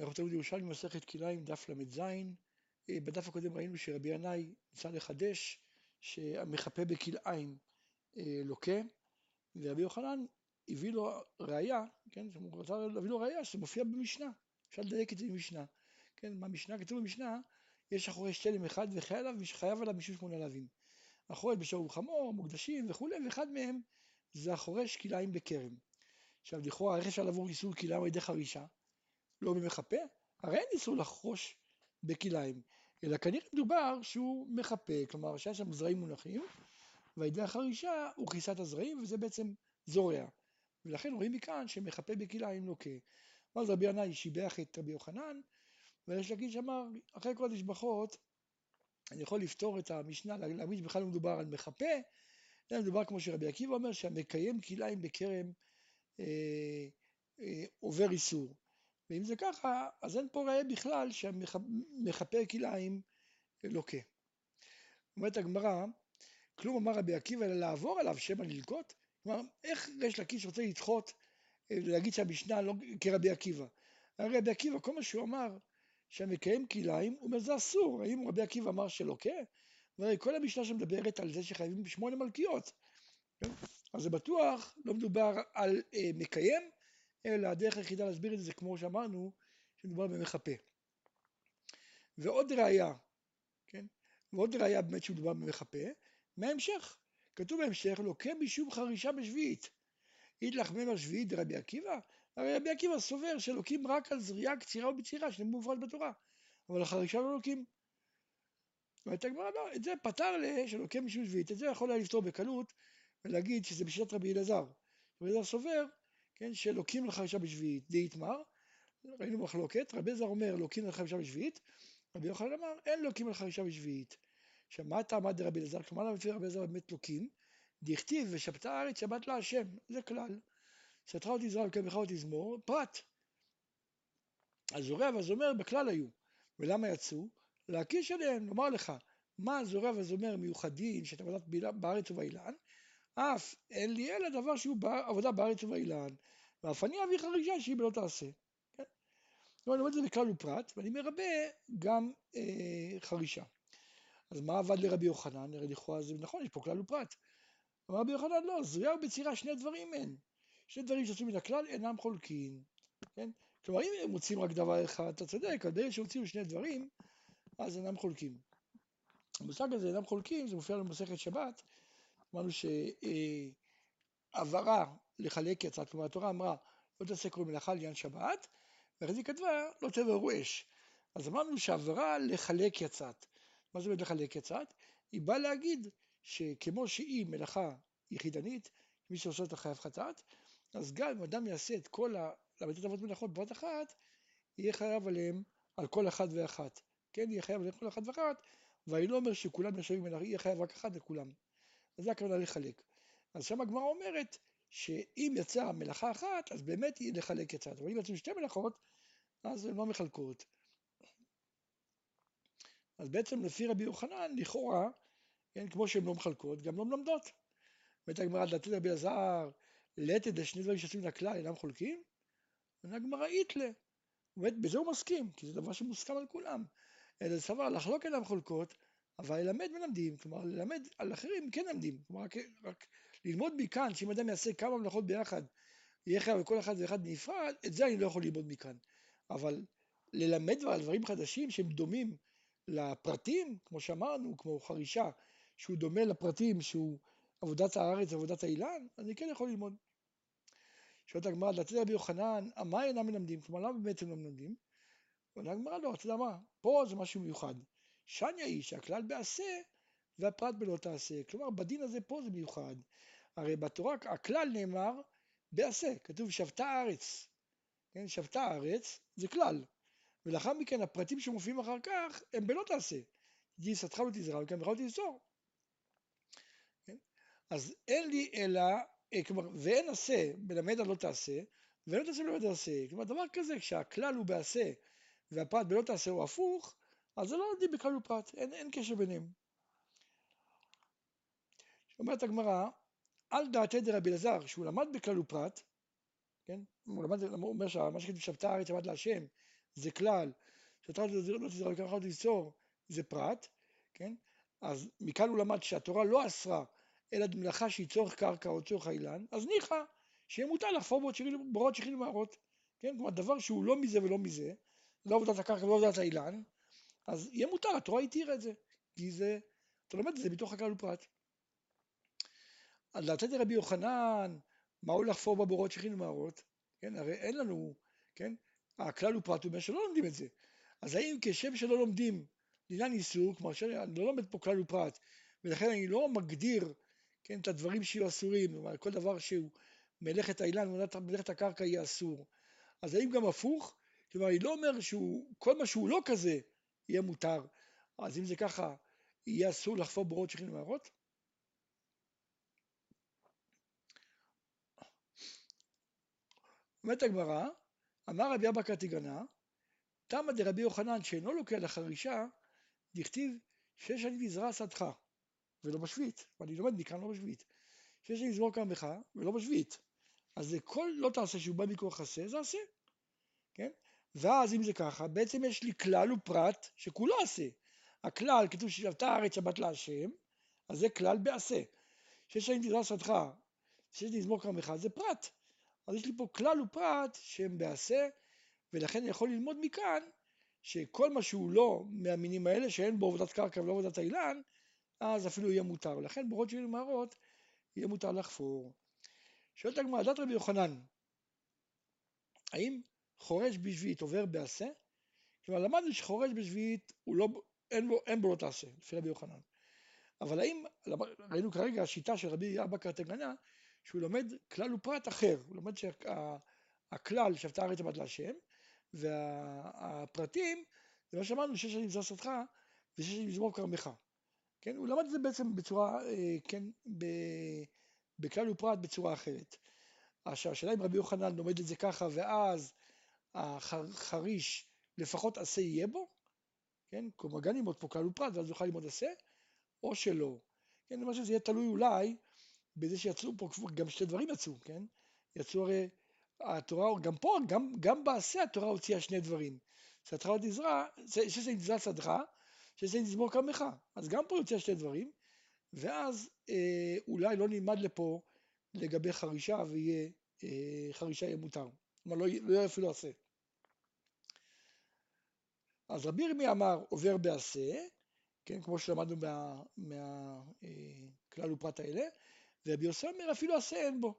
אנחנו תלמוד ירושלים מסכת כלאיים דף ל"ז, אה, בדף הקודם ראינו שרבי ינאי ניסה לחדש שהמחפה בכלאיים אה, לוקה, ורבי יוחנן הביא לו ראייה, כן, הוא רצה להביא לו ראייה שזה מופיע במשנה, אפשר לדייק את זה במשנה, כן, במשנה, כתוב במשנה, יש אחורי שתלם אחד וחייב עליו משום שמונה להבים. אחורי בשור חמור, מוקדשים וכולי, ואחד מהם זה החורש כלאיים בכרם. עכשיו לכאורה איך אפשר לעבור איסור כלאיים על ידי חרישה? לא במחפה? הרי אין איסור לחרוש בכלאיים, אלא כנראה מדובר שהוא מחפה, כלומר שהיה שם זרעים מונחים, ועל ידי החרישה הוא כיסה את הזרעים וזה בעצם זורע. ולכן רואים מכאן שמחפה בכלאיים לוקה. אז רבי ינאי שיבח את רבי יוחנן, ויש להגיד שאמר, אחרי כל התשבחות, אני יכול לפתור את המשנה, להגיד שבכלל לא מדובר על מחפה, אלא מדובר כמו שרבי עקיבא אומר, שהמקיים כלאיים בכרם אה, אה, עובר איסור. ואם זה ככה, אז אין פה ראיה בכלל שהמחפה כלאיים לוקה. אומרת הגמרא, כלום אמר רבי עקיבא אלא לעבור עליו שמא ללקוט? כלומר, איך ריש לקיש רוצה לדחות, אה, להגיד שהמשנה לא כרבי עקיבא? הרי רבי עקיבא, כל מה שהוא אמר, שהמקיים כלאיים, הוא אומר זה אסור, האם רבי עקיבא אמר שלוקה? והרי כל המשנה שמדברת על זה שחייבים שמונה מלכיות, כן? אז זה בטוח לא מדובר על אה, מקיים, אלא הדרך היחידה להסביר את זה, זה כמו שאמרנו, שמדובר במחפה. ועוד ראיה, כן? ועוד ראיה באמת שמדובר במחפה, מההמשך. כתוב בהמשך, לוקה משום חרישה בשביעית. אידלך ממר שביעית דרבי עקיבא? הרי רבי עקיבא סובר שלוקים רק על זריעה, קצירה ובצירה, שזה מופרד בתורה. אבל החרישה לא לוקים. אומרת הגמרא, לא, את זה פתר ל... שלוקה משום שביעית, את זה יכול היה לפתור בקלות ולהגיד שזה בשיטת רבי אלעזר. רבי אלעזר סובר כן, שלוקים לחמישה בשביעית, די יתמר, ראינו מחלוקת, רבי זר אומר לוקים לחמישה בשביעית, רבי יוחנן אמר אין לוקים לחמישה בשביעית. עכשיו מה טעמת דרבי אלעזר? כלומר למה לפי רבי אלעזר באמת לוקים? דכתיב ושבתה הארץ שבת לה השם, זה כלל. שטחה אותי זרע וקמך אותי זמור, פרט. הזורע והזומר בכלל היו. ולמה יצאו? להקיש עליהם, לומר לך, מה הזורע והזומר מיוחדים שאת עבודת בארץ ובאילן, אף אין לי אלא דבר שהוא עבודה בארץ ובאילן, ואף אני אביא חרישה שהיא בלא תעשה. כן? אני לומד את זה בכלל ופרט, ואני מרבה גם אה, חרישה. אז מה עבד לרבי יוחנן? הרי לכאורה זה נכון, יש פה כלל ופרט. אמר רבי יוחנן, לא, זריעה ובצירה שני דברים אין. שני דברים שיוצאים מן הכלל אינם חולקים. כן? כלומר, אם הם מוצאים רק דבר אחד, אתה צודק, ברגע שהוציאו שני דברים, אז אינם חולקים. המושג הזה אינם חולקים, זה מופיע במסכת שבת, אמרנו שהעברה לחלק יצא, כלומר התורה אמרה לא תעשה כל מלאכה לעניין שבת, ואחרי זה כתבה לא תבערו אש. אז אמרנו שהעברה לחלק יצאת. מה זאת אומרת לחלק יצאת? היא באה להגיד שכמו שהיא מלאכה יחידנית, מי שעושה אותה חייב חטאת, אז גם אם אדם יעשה את כל ה... ל"ט אבות מלאכות בבת אחת, יהיה חייב עליהם על כל אחד ואחת. כן, יהיה חייב עליהם כל אחד ואחת, ואני לא אומר שכולם נחשבים מלאכה, יהיה חייב רק אחד לכולם. אז זה הכוונה לחלק. אז שם הגמרא אומרת שאם יצאה מלאכה אחת, אז באמת היא לחלק יצאת, אבל אם יצאו שתי מלאכות, אז הן לא מחלקות. אז בעצם לפי רבי יוחנן, לכאורה, כן, כמו שהן לא מחלקות, גם לא מלמדות. אומרת הגמרא, דלתת רבי אלעזר, לתת שני דברים שיוצאים מן הכלל אינם חולקים? עונה הגמרא איתלה. באמת, בזה הוא מסכים, כי זה דבר שמוסכם על כולם. אלא סבר לחלוק אינם חולקות, אבל ללמד מלמדים, כלומר ללמד על אחרים כן ללמדים, כלומר רק, רק ללמוד מכאן שאם אדם יעשה כמה מלאכות ביחד, יהיה חייב לכל אחד ואחד בנפרד, את זה אני לא יכול ללמוד מכאן. אבל ללמד על דברים חדשים שהם דומים לפרטים, כמו שאמרנו, כמו חרישה, שהוא דומה לפרטים שהוא עבודת הארץ ועבודת האילן, אני כן יכול ללמוד. שואלת הגמרא, לתת רבי יוחנן, מה אינם מלמדים? כלומר, למה באמת הם לא מלמדים? עונה הגמרא, לא, אתה יודע מה, פה זה משהו מיוחד. שניה היא שהכלל בעשה והפרט בלא תעשה. כלומר, בדין הזה פה זה מיוחד. הרי בתורה הכלל נאמר בעשה, כתוב שבתה הארץ. כן, שבתה הארץ זה כלל. ולאחר מכן הפרטים שמופיעים אחר כך הם בלא תעשה. גיסתך לא תזרע וכן בכלל תזור. כן? אז אין לי אלא, אה, כלומר, ואין עשה מלמד על לא תעשה, ולא תעשה מלמד על עשה. כלומר, דבר כזה, כשהכלל הוא בעשה והפרט בלא תעשה הוא הפוך, אז זה לא לומדים בכלל ופרט, אין, אין קשר ביניהם. אומרת הגמרא, על דעתי דרבי אלעזר, שהוא למד בכלל ופרט, כן? הוא למד, הוא אומר שמה שכתוב שבתה הארץ עמד להשם, זה כלל, שאתה לא תזרע וככה לא תיצור, זה פרט, כן? אז מכאן הוא למד שהתורה לא אסרה אלא מלאכה שהיא צורך קרקע או צורך האילן, אז ניחא שיהיה מותר לחפור בורות שכין ומערות, כן? כלומר דבר שהוא לא מזה ולא מזה, לא עבודת הקרקע ולא עבודת האילן, אז יהיה מותר, התורה התירה את זה, כי זה, אתה לומד את זה מתוך הכלל ופרט. אז לתת לרבי יוחנן, מה הוא לחפור בבורות שכין ומערות, כן? הרי אין לנו, כן? הכלל ופרט הוא שלא לומדים את זה. אז האם כשם שלא לומדים לעניין איסור, כלומר שאני לא לומד פה כלל ופרט, ולכן אני לא מגדיר כן, את הדברים שיהיו אסורים, כלומר כל דבר שהוא מלאכת האילן, מלאכת הקרקע יהיה אסור. אז האם גם הפוך? כלומר, אני לא אומר שכל מה שהוא לא כזה יהיה מותר, אז אם זה ככה, יהיה אסור לחפור בורות שכין ומערות? אומרת הגמרא, אמר רבי אבא קטיגנה, תמא דרבי יוחנן שאינו לוקח לחרישה, דכתיב שש שנים תזרע שדך. ולא בשביעית, ואני לומד מכאן לא בשביעית. שיש לי לזמור כרמך ולא בשביעית. אז זה כל לא תעשה שהוא בא מכוח עשה, זה עשה. כן? ואז אם זה ככה, בעצם יש לי כלל ופרט שכולו עשה. הכלל, כתוב ששבתה הארץ שבת להשם, אז זה כלל בעשה. לי תדע שדך, שיש לי לזמור כרמך, זה פרט. אז יש לי פה כלל ופרט שהם בעשה, ולכן אני יכול ללמוד מכאן שכל מה שהוא לא מהמינים האלה, שאין בו עבודת קרקע ולא עבודת האילן, אז אפילו יהיה מותר. לכן בורות של מערות יהיה מותר לחפור. שואלת הגמרא, דת רבי יוחנן, האם חורש בשביעית עובר בעשה? כלומר למדנו שחורש בשביעית לא, אין, בו, אין בו לא תעשה, לפי רבי יוחנן. אבל האם, ראינו כרגע השיטה של רבי אבא קרטגנה, שהוא לומד כלל ופרט אחר, הוא לומד שהכלל שה, שבתה הארץ עמד להשם, והפרטים, זה מה שאמרנו, שש שנים זרסתך ושש שנים לזמור כרמך. כן, הוא למד את זה בעצם בצורה, אה, כן, בכלל ופרט בצורה אחרת. השאלה אם רבי יוחנן לומד את זה ככה, ואז החריש לפחות עשה יהיה בו, כן, כלומר גם ללמוד פה כלל ופרט, ואז יוכל ללמוד עשה, או שלא. כן, אני חושב שזה יהיה תלוי אולי בזה שיצאו פה, גם שתי דברים יצאו, כן? יצאו הרי, התורה, גם פה, גם, גם בעשה התורה הוציאה שני דברים. שדך לא תזרע, שזה נזרע שדך, שזה נזמור כמך. אז גם פה יוצא שתי דברים, ואז אה, אולי לא נלמד לפה לגבי חרישה ויהיה, אה, חרישה יהיה מותר. כלומר לא, לא יהיה אפילו עשה. אז רבי ירמי אמר עובר בעשה, כן, כמו שלמדנו מהכלל מה, אה, ופרט האלה, ורבי יוסי אומר אפילו עשה אין בו.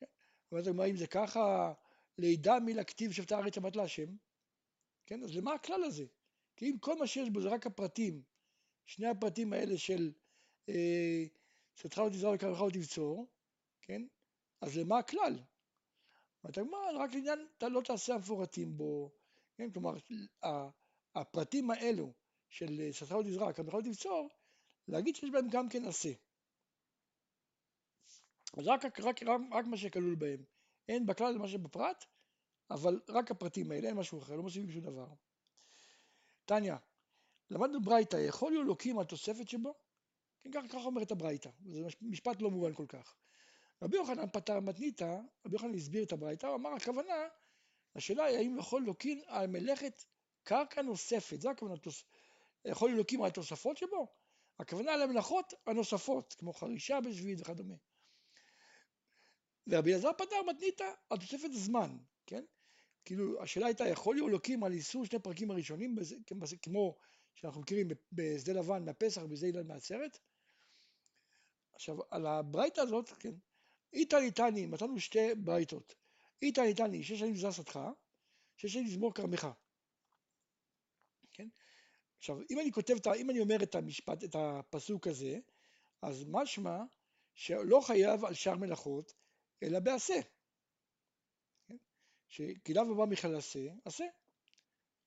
כן? אומרת הגמרא אם זה ככה, לידע מי לכתיב שבתה הארץ הבת להשם, כן, אז למה הכלל הזה? כי אם כל מה שיש בו זה רק הפרטים, שני הפרטים האלה של שתך לא תזרע וקרבך לא תבצור, כן? אז למה הכלל? ואתה אומר, רק לעניין, אתה לא תעשה המפורטים בו, כן? כלומר, הפרטים האלו של לא תזרע, קרבך לא תבצור, להגיד שיש בהם גם כן עשה. אז רק, רק, רק, רק מה שכלול בהם. אין בכלל מה שבפרט, אבל רק הפרטים האלה, אין משהו אחר, לא מוסיפים שום דבר. טניה, למדנו ברייתא, יכול להיות לוקים על תוספת שבו? כן, ככה, ככה אומרת הברייתא, זה משפט לא מובן כל כך. רבי יוחנן פתר מתניתא, רבי יוחנן הסביר את הברייתא, הוא אמר הכוונה, השאלה היא האם יכול לוקין על מלאכת קרקע נוספת, זה הכוונה, יכול לוקים על תוספות שבו? הכוונה על המלאכות הנוספות, כמו חרישה בשביעית וכדומה. ורבי אלעזר פתר מתניתא על תוספת זמן, כן? כאילו השאלה הייתה יכול להיות אלוקים על איסור שני פרקים הראשונים כמו שאנחנו מכירים בשדה לבן מהפסח ובשדה אילן מהעצרת עכשיו על הברייתא הזאת כן איתא ניתני מצאנו שתי ברייתות איתא ניתני שש שנים זזתך שש שנים זמור כרמך כן עכשיו אם אני כותב אם אני אומר את המשפט את הפסוק הזה אז משמע שלא חייב על שאר מלאכות אלא בעשה שכי לאו בא מכלל עשה, עשה.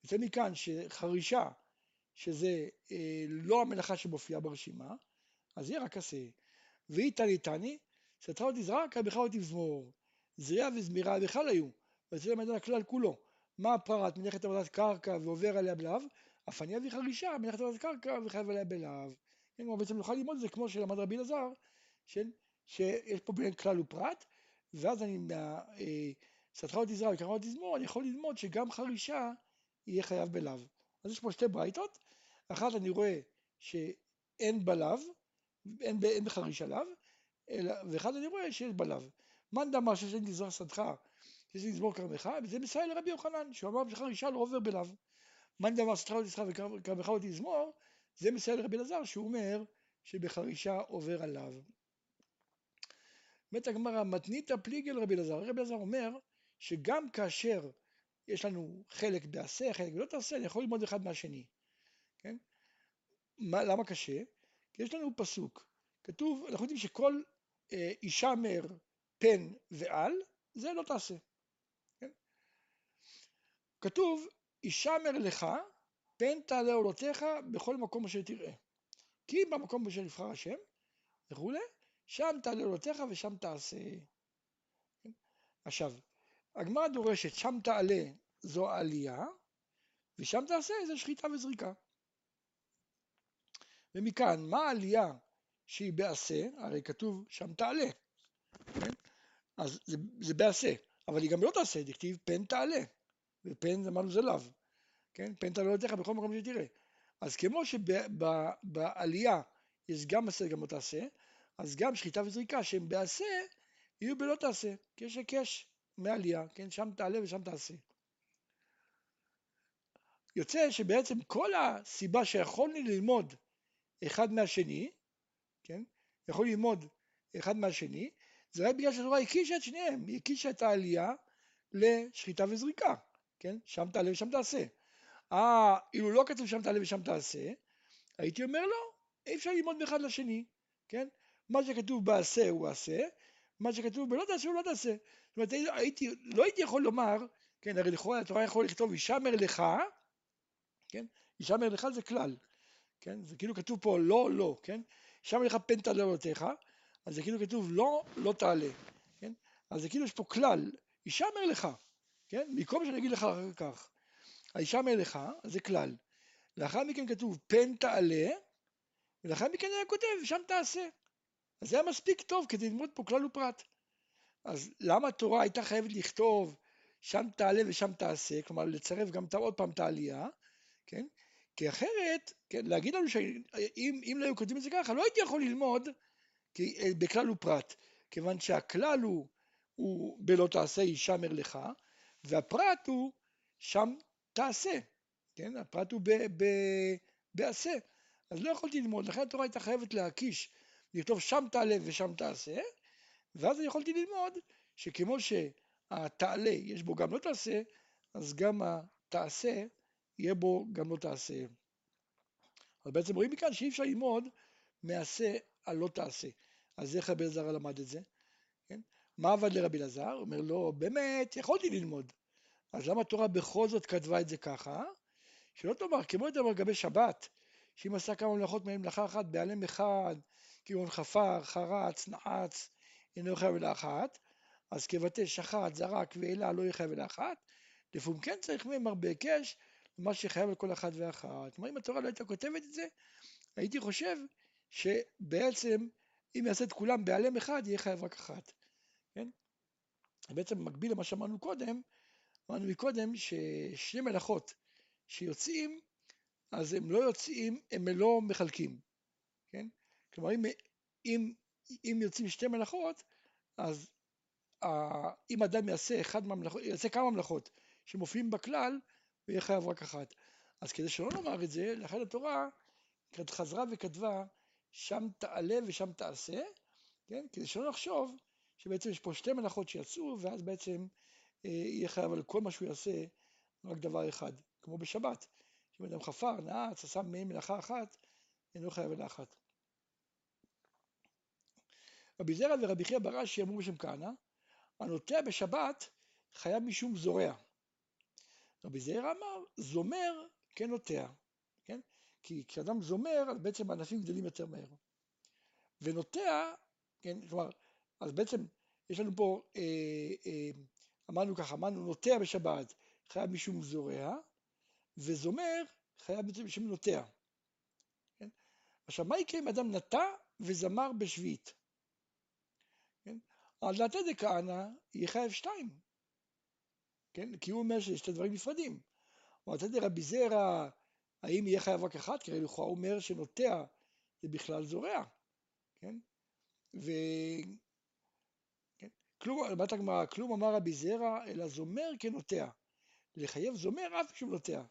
יוצא מכאן שחרישה, שזה אה, לא המלאכה שמופיעה ברשימה, אז יהיה רק עשה. ואי תני סתרה אותי זרק, בכלל אותי זמור. זריעה וזמירה בכלל היו, וזה למד על הכלל כולו. מה הפרט מלאכת עבודת קרקע ועובר עליה בלאו, אף אני אביא חרישה מלאכת עבודת קרקע וחייב עליה בלאו. כן, כלומר בעצם נוכל ללמוד את זה כמו שלמד רבי אלעזר, שיש פה בין כלל ופרט, ואז אני אה, סתך לא תזרע וקרא לא תזמור, אני יכול ללמוד שגם חרישה יהיה חייב בלאו. אז יש פה שתי ברייתות, אחת אני רואה שאין בלאו, אין, בחרישה לאו, ואחד אני רואה שיש בלאו. מאן דאמר שיש לי לזרוע שדך, שיש לי לזמור כרמך, וזה מסייע לרבי יוחנן, שהוא אמר שחרישה לא עובר בלאו. מאן דאמר שדך לא תזרע וכרמך לא תזמור, זה מסייע לרבי אלעזר, שהוא אומר שבחרישה עובר עליו. אומרת הגמרא, מתניתא פליגל רבי אלעזר. רבי אלעזר אומר שגם כאשר יש לנו חלק בעשה, חלק ולא תעשה, אני יכול ללמוד אחד מהשני. כן? מה, למה קשה? כי יש לנו פסוק, כתוב, אנחנו יודעים שכל אה, אישה מר, פן ועל, זה לא תעשה. כן? כתוב, אישה מר לך, פן תעלה עולותיך בכל מקום אשר תראה. כי במקום אשר נבחר השם, וכולי, שם תעלה עולותיך ושם תעשה. כן? עכשיו, הגמרא דורשת שם תעלה זו עלייה, ושם תעשה זה שחיטה וזריקה. ומכאן, מה העלייה שהיא בעשה? הרי כתוב שם תעלה, כן? אז זה, זה בעשה, אבל היא גם לא תעשה, דכתיב פן תעלה, ופן אמרנו זה לאו, כן? פן תעלה עולותיך בכל מקום שתראה. אז כמו שבעלייה יש גם עשה וגם לא תעשה, אז גם שחיטה וזריקה שהם בעשה, יהיו בלא תעשה, כי יש היקש מעלייה, כן, שם תעלה ושם תעשה. יוצא שבעצם כל הסיבה שיכולנו ללמוד אחד מהשני, כן, יכול ללמוד אחד מהשני, זה רק בגלל שהתורה הקישה את שניהם, היא הקישה את העלייה לשחיטה וזריקה, כן, שם תעלה ושם תעשה. אה, אילו לא כתוב שם תעלה ושם תעשה, הייתי אומר לו, אי אפשר ללמוד מאחד לשני, כן? מה שכתוב בעשה הוא עשה, מה שכתוב בלא תעשה הוא לא תעשה. זאת אומרת, הייתי, לא הייתי יכול לומר, כן, הרי לכאורה התורה יכול לכתוב ישמר לך, כן, ישמר לך זה כלל, כן, זה כאילו כתוב פה לא, לא, כן, ישמר לך פן תעלה עולותיך, אז זה כאילו כתוב לא, לא תעלה, כן, אז זה כאילו יש פה כלל, ישמר לך, כן, במקום שאני אגיד לך אחר כך, הישמר לך, אז זה כלל, לאחר מכן כתוב פן תעלה, ולאחר מכן היה כותב שם תעשה. אז זה היה מספיק טוב כדי ללמוד פה כלל ופרט. אז למה התורה הייתה חייבת לכתוב שם תעלה ושם תעשה, כלומר לצרף גם עוד פעם את העלייה, כן? כי אחרת, כן, להגיד לנו שאם לא היו כותבים את זה ככה, לא הייתי יכול ללמוד בכלל ופרט, כיוון שהכלל הוא, הוא בלא תעשה ישמר לך, והפרט הוא שם תעשה, כן? הפרט הוא בעשה. אז לא יכולתי ללמוד, לכן התורה הייתה חייבת להקיש, לכתוב שם תעלה ושם תעשה, ואז אני יכולתי ללמוד שכמו שהתעלה יש בו גם לא תעשה, אז גם התעשה יהיה בו גם לא תעשה. אז בעצם רואים מכאן שאי אפשר ללמוד מעשה על לא תעשה. אז איך רבי אלעזר למד את זה? כן? מה עבד לרבי אלעזר? אומר לו, באמת, יכולתי ללמוד. אז למה התורה בכל זאת כתבה את זה ככה? שלא תאמר, כמו יותר לגבי שבת, שאם עשה כמה מלאכות מהן מלאכה אחת בעלם אחד, כגון חפר, חרץ, נחץ, אינו חייב אלא אחת, אז כבטא שחט, זרק ואלה לא יהיה חייב אלא אחת, לפעמים כן צריך מהם הרבה היקש, למה שחייב על כל אחד ואחת. כלומר אם התורה לא הייתה כותבת את זה, הייתי חושב שבעצם אם יעשה את כולם בעלם אחד, יהיה חייב רק אחת. כן? בעצם מקביל למה שאמרנו קודם, אמרנו מקודם ששני מלאכות שיוצאים, אז הם לא יוצאים, הם לא מחלקים, כן? כלומר, אם, אם, אם יוצאים שתי מלאכות, אז אם אדם יעשה, אחד מהמלאכות, יעשה כמה מלאכות שמופיעים בכלל, הוא יהיה חייב רק אחת. אז כדי שלא נאמר את זה, לכן התורה חזרה וכתבה שם תעלה ושם תעשה, כן? כדי שלא נחשוב שבעצם יש פה שתי מלאכות שיצאו, ואז בעצם אה, יהיה חייב על כל מה שהוא יעשה רק דבר אחד, כמו בשבת. אם אדם חפר, נעץ, עשה מעין מלאכה אחת, אינו חייב אלא אחת. רבי זרע ורבי חייא ברש"י אמרו בשם כהנא, הנוטע בשבת חייב משום זורע. רבי זרע אמר, זומר כנוטע, כן? כי כשאדם זומר, אז בעצם הענפים גדלים יותר מהר. ונוטע, כן, כלומר, אז בעצם יש לנו פה, אה, אה, אמרנו ככה, אמרנו נוטע בשבת חייב משום זורע, וזומר חייב בעצם משום נוטע. כן? עכשיו, מה יקרה אם אדם נטע וזמר בשביעית? כן? על דעתי דכהנא יהיה חייב שתיים. כן? כי הוא אומר שזה שתי דברים נפרדים. הוא מצד רבי זרע, האם יהיה חייב רק אחד? כי לכאורה הוא אומר שנוטע זה בכלל זורע, כן? ו... כן? כלום, אמרת הגמרא, כלום אמר רבי זרע, אלא זומר כנוטע. לחייב זומר אף שהוא נוטע.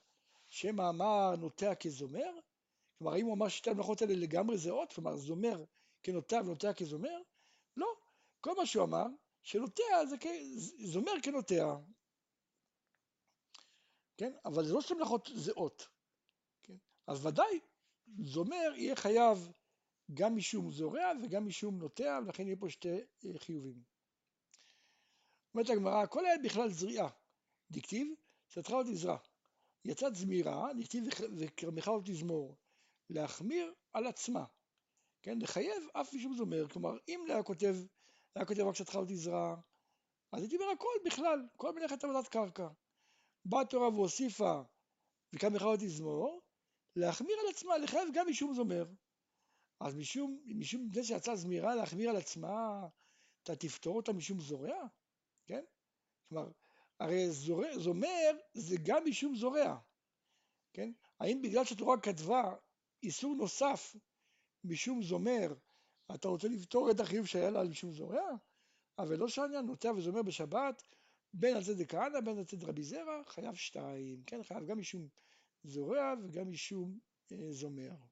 שמא אמר נוטע כזומר? כלומר, האם הוא אמר שתי המלאכות האלה לגמרי זהות? כלומר, זומר כנוטע ונוטע כזומר? לא. כל מה שהוא אמר, שנוטע זה כ... זומר כנוטע. כן? אבל זה לא שתי מלאכות זהות. אז ודאי, זומר יהיה חייב גם משום זורע וגם משום נוטע, ולכן יהיה פה שתי אה, חיובים. אומרת הגמרא, כל היה בכלל זריעה. דכתיב, שטחה לא תזרע. יצאת זמירה, דכתיב וכרמך לא תזמור. להחמיר על עצמה. כן, לחייב אף משום זומר. כלומר, אם היה כותב, היה כותב רק שטחה לא תזרע, אז הייתי אומר הכל בכלל, כל מלאכת עבודת קרקע. באה התורה והוסיפה וכרמך לא תזמור, להחמיר על עצמה, לחייב גם משום זומר. אז משום, משום זה שיצאה זמירה להחמיר על עצמה, אתה תפתור אותה משום זורע? כן? כלומר, הרי זורע, זומר זה גם משום זורע, כן? האם בגלל שהתורה כתבה איסור נוסף משום זומר, אתה רוצה לפתור את החיוב שהיה לה משום זורע? אבל לא שהעניין נוטע וזומר בשבת, בין על צדק כהנא, בין על צדק רבי זרע, חייב שתיים, כן? חייב גם משום זורע וגם משום אה, זומר.